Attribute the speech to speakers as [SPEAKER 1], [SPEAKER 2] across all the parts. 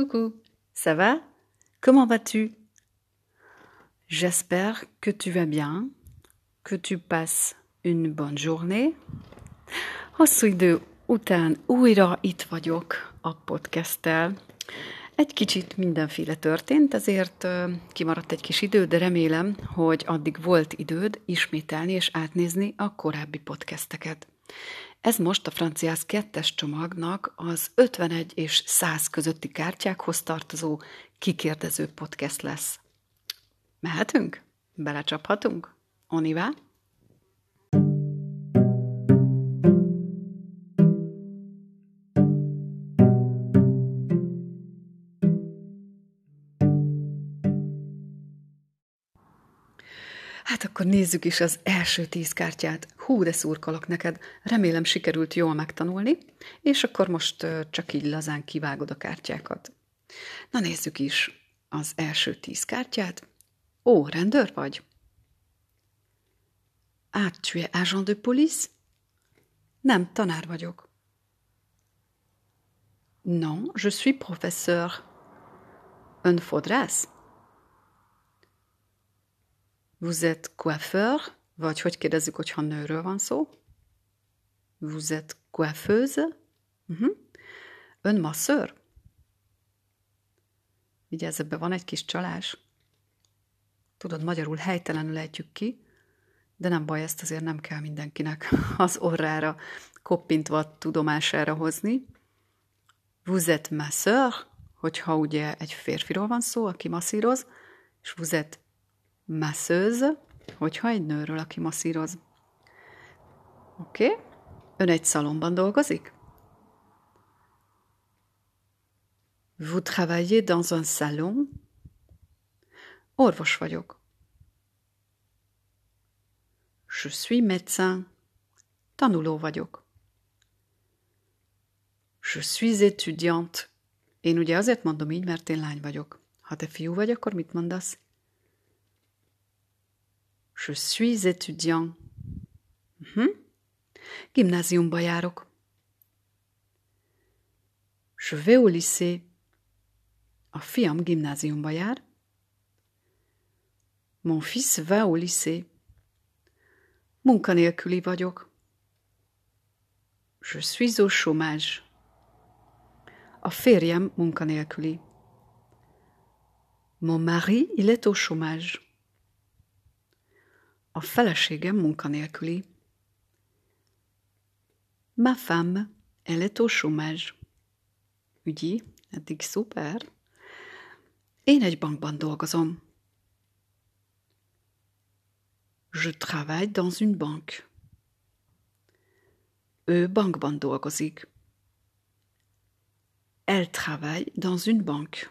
[SPEAKER 1] Coucou, ça va Comment vas-tu J'espère que tu vas bien, que tu passes une bonne journée. Hosszú idő után újra itt vagyok a podcasttel. Egy kicsit mindenféle történt, ezért kimaradt egy kis idő, de remélem, hogy addig volt időd ismételni és átnézni a korábbi podcasteket. Ez most a Franciász kettes csomagnak az 51 és 100 közötti kártyákhoz tartozó kikérdező podcast lesz. Mehetünk? Belecsaphatunk? Onivá? Nézzük is az első tíz kártyát. Hú, de szurkolok neked. Remélem sikerült jól megtanulni, és akkor most csak így lazán kivágod a kártyákat. Na nézzük is az első tíz kártyát. Ó, rendőr vagy? Ah, tu es agent de police? Nem, tanár vagyok. Non, je suis professeur. Ön fodrász? Vous êtes coiffeur, vagy hogy kérdezzük, hogyha nőről van szó? Vous êtes coiffeuse? Uh-huh. Ön masször? Vigyázz, ebbe van egy kis csalás. Tudod, magyarul helytelenül ejtjük ki, de nem baj, ezt azért nem kell mindenkinek az orrára koppintva tudomására hozni. Vous êtes masseur, hogyha ugye egy férfiról van szó, aki masszíroz, és vous êtes masseuse, hogyha egy nőről, aki masszíroz. Oké? Okay? Ön egy szalomban dolgozik? Vous travaillez dans un salon? Orvos vagyok. Je suis médecin. Tanuló vagyok. Je suis étudiante. Én ugye azért mondom így, mert én lány vagyok. Ha te fiú vagy, akkor mit mondasz? Je suis étudiant. Járok. Je vais au lycée. A fiam gimnáziumba jár. Mon fils va au lycée. Munkanélküli vagyok. Je suis au chômage. A férjem munkanélküli. Mon mari, il est au chômage. A feleségem munkanélküli. Ma femme, elle est au chômage. Ügyi, eddig szuper. Én egy bankban dolgozom. Je travaille dans une banque. Ő bankban dolgozik. Elle travaille dans une banque.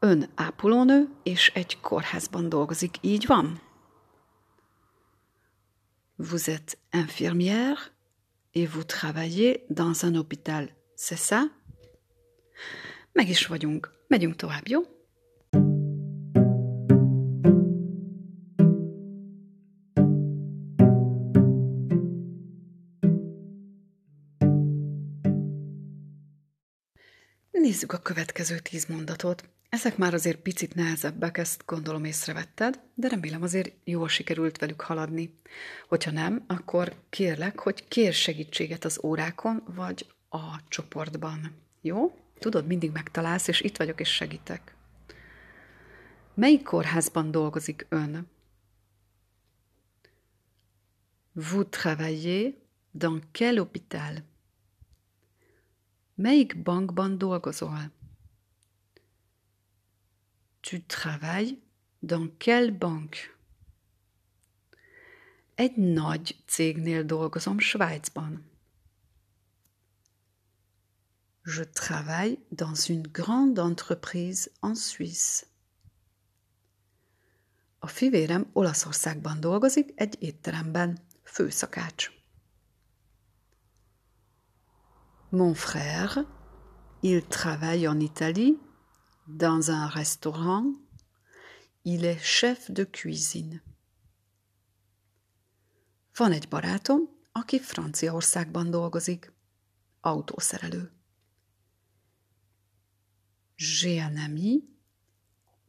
[SPEAKER 1] Ön ápolónő és egy kórházban dolgozik, így van? Vous êtes infirmière et vous travaillez dans un hôpital, c'est ça? Meg is vagyunk. Megyünk tovább, jó? Nézzük a következő tíz mondatot. Ezek már azért picit nehezebbek, ezt gondolom észrevetted, de remélem azért jól sikerült velük haladni. Hogyha nem, akkor kérlek, hogy kér segítséget az órákon, vagy a csoportban. Jó? Tudod, mindig megtalálsz, és itt vagyok, és segítek. Melyik kórházban dolgozik ön? Vous travaillez dans quel hôpital? Melyik bankban dolgozol? Tu travailles dans quelle banque? Egy nagy cégnél dolgozom Svájcban. Je travaille dans une grande entreprise en Suisse. A fivérem Olaszországban dolgozik egy étteremben, főszakács. Mon frère, il travaille en Italie dans un restaurant. Il est chef de cuisine. Van egy barátom, aki Franciaországban dolgozik, autószerelő. J'ai un ami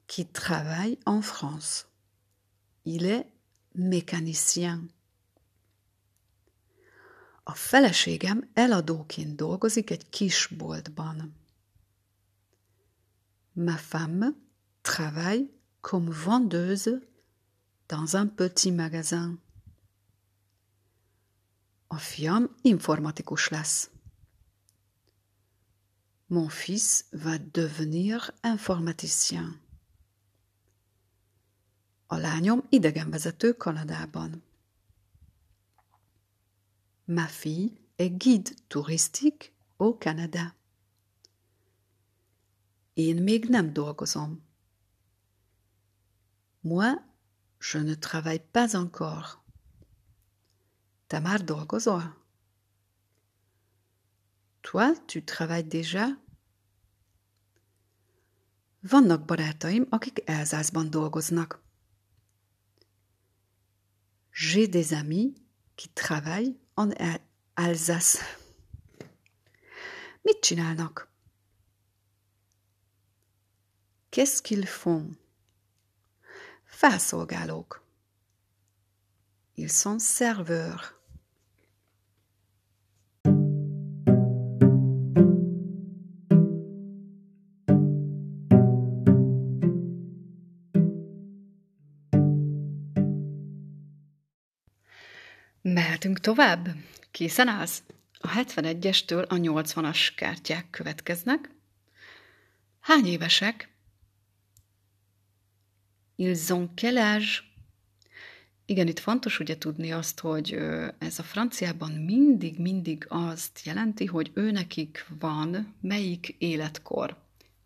[SPEAKER 1] qui travaille en France. Il est mécanicien. A feleségem eladóként dolgozik egy kis boltban. Ma femme travaille comme vendeuse dans un petit magasin. Fiam. Mon fils va devenir informaticien. A lányom idegenvezető Kanadában. Ma fille est guide touristique au Canada. Én még nem dolgozom. Moi, je ne travaille pas encore. Te már dolgozol? Toi, tu travailles déjà? Vannak barátaim, akik Elzászban dolgoznak. J'ai des amis qui travaillent en Alsace. Mit csinálnak? Qu'est-ce qu'ils font? Felszolgálók. Ils sont serveurs. Mehetünk tovább? Készen állsz? A 71-estől a 80-as kártyák következnek. Hány évesek? Ils ont quel âge? Igen, itt fontos ugye tudni azt, hogy ez a franciában mindig, mindig azt jelenti, hogy ő nekik van melyik életkor.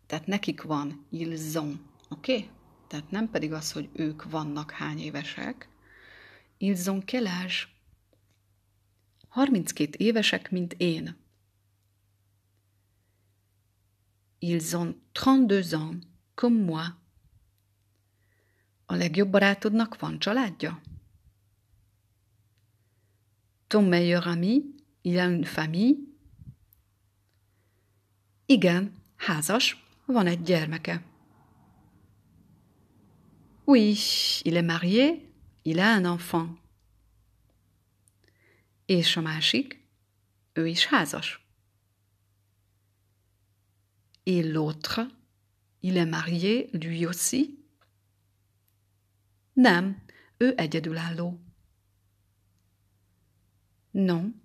[SPEAKER 1] Tehát nekik van ils ont, oké? Okay? Tehát nem pedig az, hogy ők vannak hány évesek. Ils ont quel âge? 32 évesek, mint én. Ils ont 32 ans, comme moi. A legjobb barátodnak van családja? Ton meilleur ami, il a une famille? Igen, házas, van egy gyermeke. Oui, il est marié, il a un enfant. És a másik, ő is házas. Et l'autre, il est marié, lui aussi? Nem, ő egyedülálló. Non,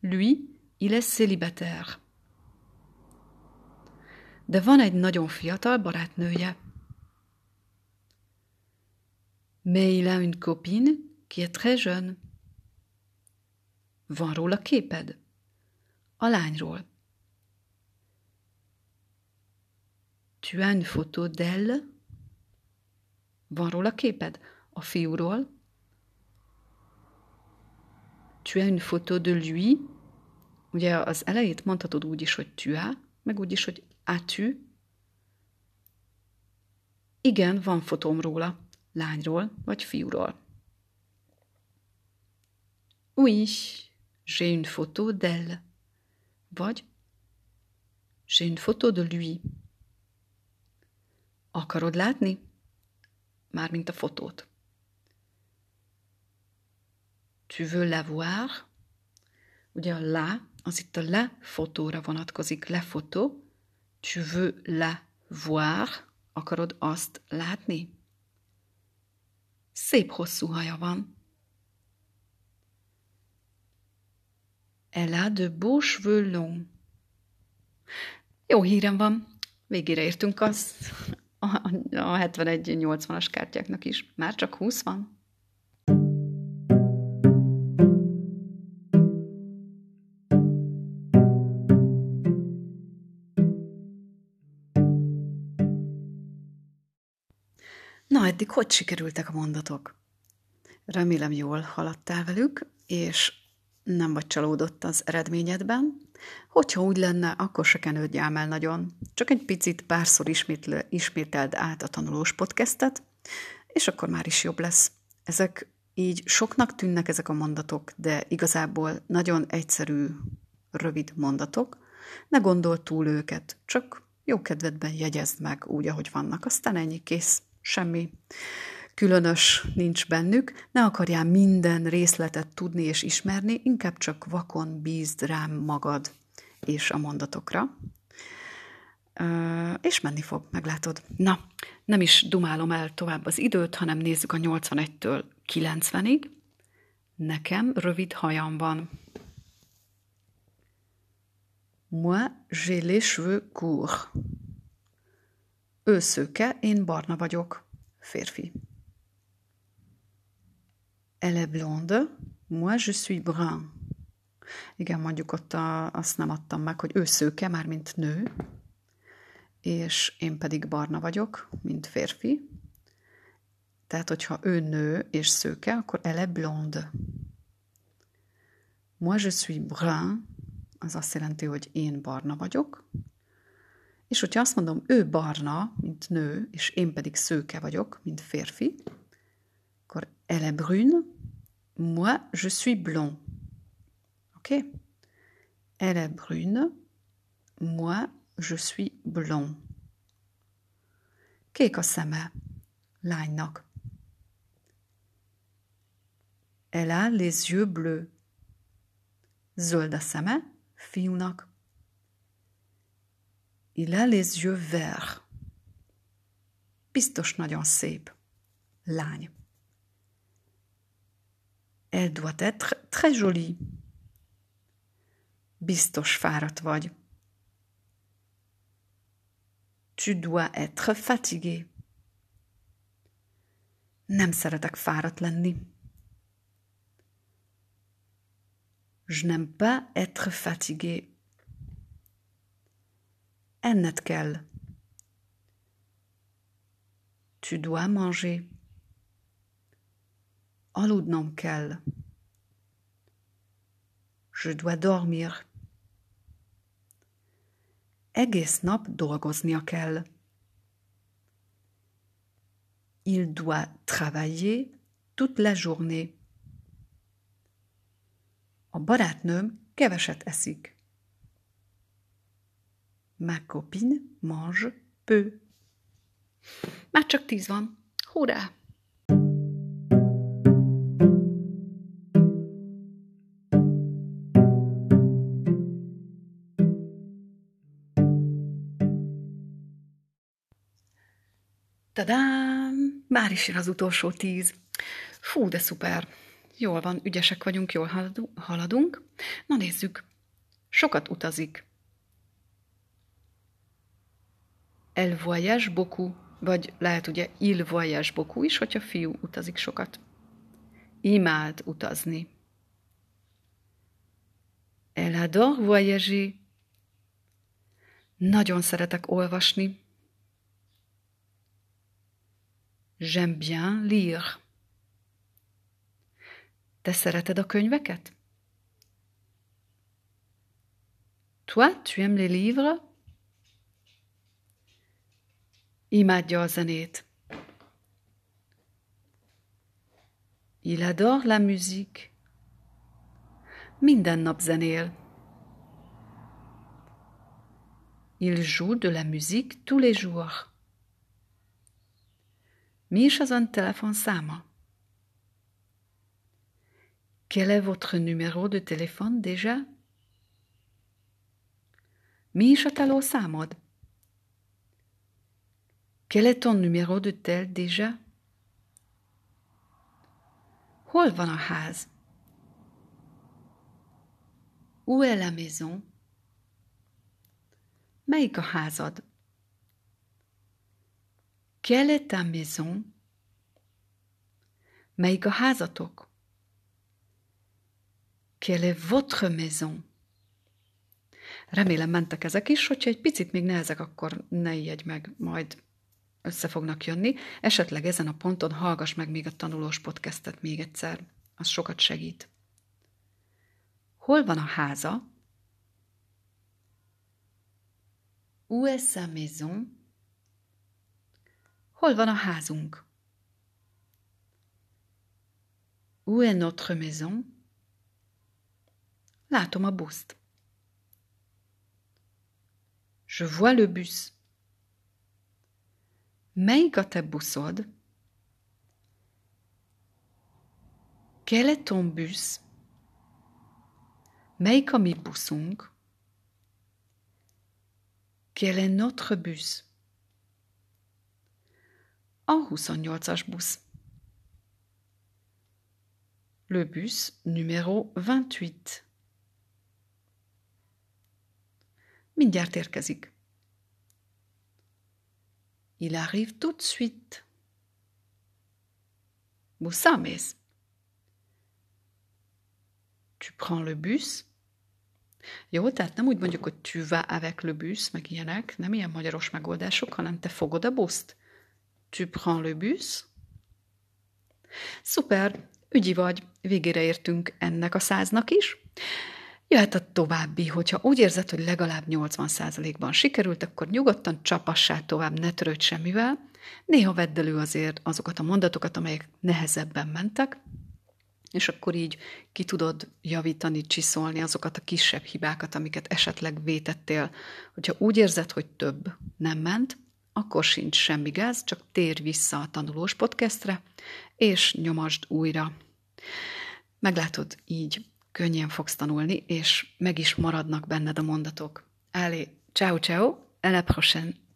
[SPEAKER 1] lui, il est célibataire. De van egy nagyon fiatal barátnője. Mais il a une copine qui est très jeune. Van róla képed? A lányról. Tu as une photo d'elle? Van róla képed? A fiúról? Tu as une photo de lui? Ugye az elejét mondhatod úgy is, hogy tu as, meg úgy is, hogy as-tu. Igen, van fotóm róla, lányról vagy fiúról. Oui, J'ai une photo d'elle. Vagy J'ai une photo de lui. Akarod látni? Mármint a fotót. Tu veux la voir? Ugye a la, az itt a la fotóra vonatkozik, le fotó. Tu veux la voir? Akarod azt látni? Szép hosszú haja van. Elle a de beaux cheveux longs. Jó hírem van, végére értünk az a, a 71-80-as kártyáknak is. Már csak 20 van. Na, eddig hogy sikerültek a mondatok? Remélem jól haladtál velük, és nem vagy csalódott az eredményedben. Hogyha úgy lenne, akkor se kenődj el nagyon. Csak egy picit párszor ismétle, ismételd át a tanulós podcastet, és akkor már is jobb lesz. Ezek így soknak tűnnek ezek a mondatok, de igazából nagyon egyszerű, rövid mondatok. Ne gondol túl őket, csak jó kedvedben jegyezd meg úgy, ahogy vannak. Aztán ennyi kész, semmi különös nincs bennük, ne akarjál minden részletet tudni és ismerni, inkább csak vakon bízd rám magad és a mondatokra. És menni fog, meglátod. Na, nem is dumálom el tovább az időt, hanem nézzük a 81-től 90-ig. Nekem rövid hajam van. Moi, j'ai les cheveux courts. Ő én barna vagyok. Férfi. Elle est blonde, moi je suis brun. Igen, mondjuk ott a, azt nem adtam meg, hogy ő szőke, már mint nő, és én pedig barna vagyok, mint férfi. Tehát, hogyha ő nő és szőke, akkor elle blonde. Moi je suis brun, az azt jelenti, hogy én barna vagyok. És hogyha azt mondom, ő barna, mint nő, és én pedig szőke vagyok, mint férfi, akkor elle est brune, moi je suis blond. Ok? Elle est brune, moi je suis blond. Kék a szeme lánynak. Elle a les yeux bleus. Zöld a szeme. Il a les yeux verts. Biztos nagyon szép. Lány. Elle doit être très jolie. Biztos fáradt vagy. Tu dois être fatigué. Nem szeretek fáradt lenni. Je n'aime pas être fatigué. Enned kell. Tu dois manger. Aludnom kell. Je dois dormir. Egész nap dolgoznia kell. Il doit travailler toute la journée. A barátnőm keveset eszik. Ma copine mange peu. Már csak tíz van. Hurrá! Tadám! Már is jön az utolsó tíz. Fú, de szuper! Jól van, ügyesek vagyunk, jól haladunk. Na nézzük. Sokat utazik. Elle voyage beaucoup, vagy lehet ugye il voyage beaucoup is, hogyha fiú utazik sokat. Imád utazni. Elle adore voyager. Nagyon szeretek olvasni. J'aime bien lire. Te szereted a könyveket? Toi, tu aimes les livres? Il adore la musique. Minden. Il joue de la musique tous les jours. Mi is az ön telefonszáma? Quel est votre numéro de téléphone déjà? Mi is a telószámod? Quel est ton numéro de tel déjà? Hol van a ház? Où est la maison? Melyik a házad? Quelle est ta maison? Melyik a házatok? Quelle est votre maison? Remélem mentek ezek is, hogyha egy picit még nehezek, akkor ne ijedj meg, majd össze fognak jönni. Esetleg ezen a ponton hallgass meg még a tanulós podcastet még egyszer. Az sokat segít. Hol van a háza? Où est sa maison? Où est notre maison? Látom a buszt. Je vois le bus. Melyik a te buszod? Quel est ton bus? Melyik a mi buszunk? Quel est notre bus? A 28-as busz. Le bus numéro 28. Mindjárt érkezik. Il arrive tout de suite. Bussamész. Tu prends le bus. Jó, tehát nem úgy mondjuk, hogy tu vas avec le bus, meg ilyenek, nem ilyen magyaros megoldások, hanem te fogod a buszt. Tu prends le bus. Szuper, ügyi vagy, végére értünk ennek a száznak is. Jöhet a további, hogyha úgy érzed, hogy legalább 80%-ban sikerült, akkor nyugodtan csapassá tovább, ne törődj semmivel. Néha vedd elő azért azokat a mondatokat, amelyek nehezebben mentek, és akkor így ki tudod javítani, csiszolni azokat a kisebb hibákat, amiket esetleg vétettél. Hogyha úgy érzed, hogy több nem ment, akkor sincs semmi gáz, csak tér vissza a tanulós podcastre, és nyomasd újra. Meglátod, így könnyen fogsz tanulni, és meg is maradnak benned a mondatok. Allez, ciao ciao, à la prochaine!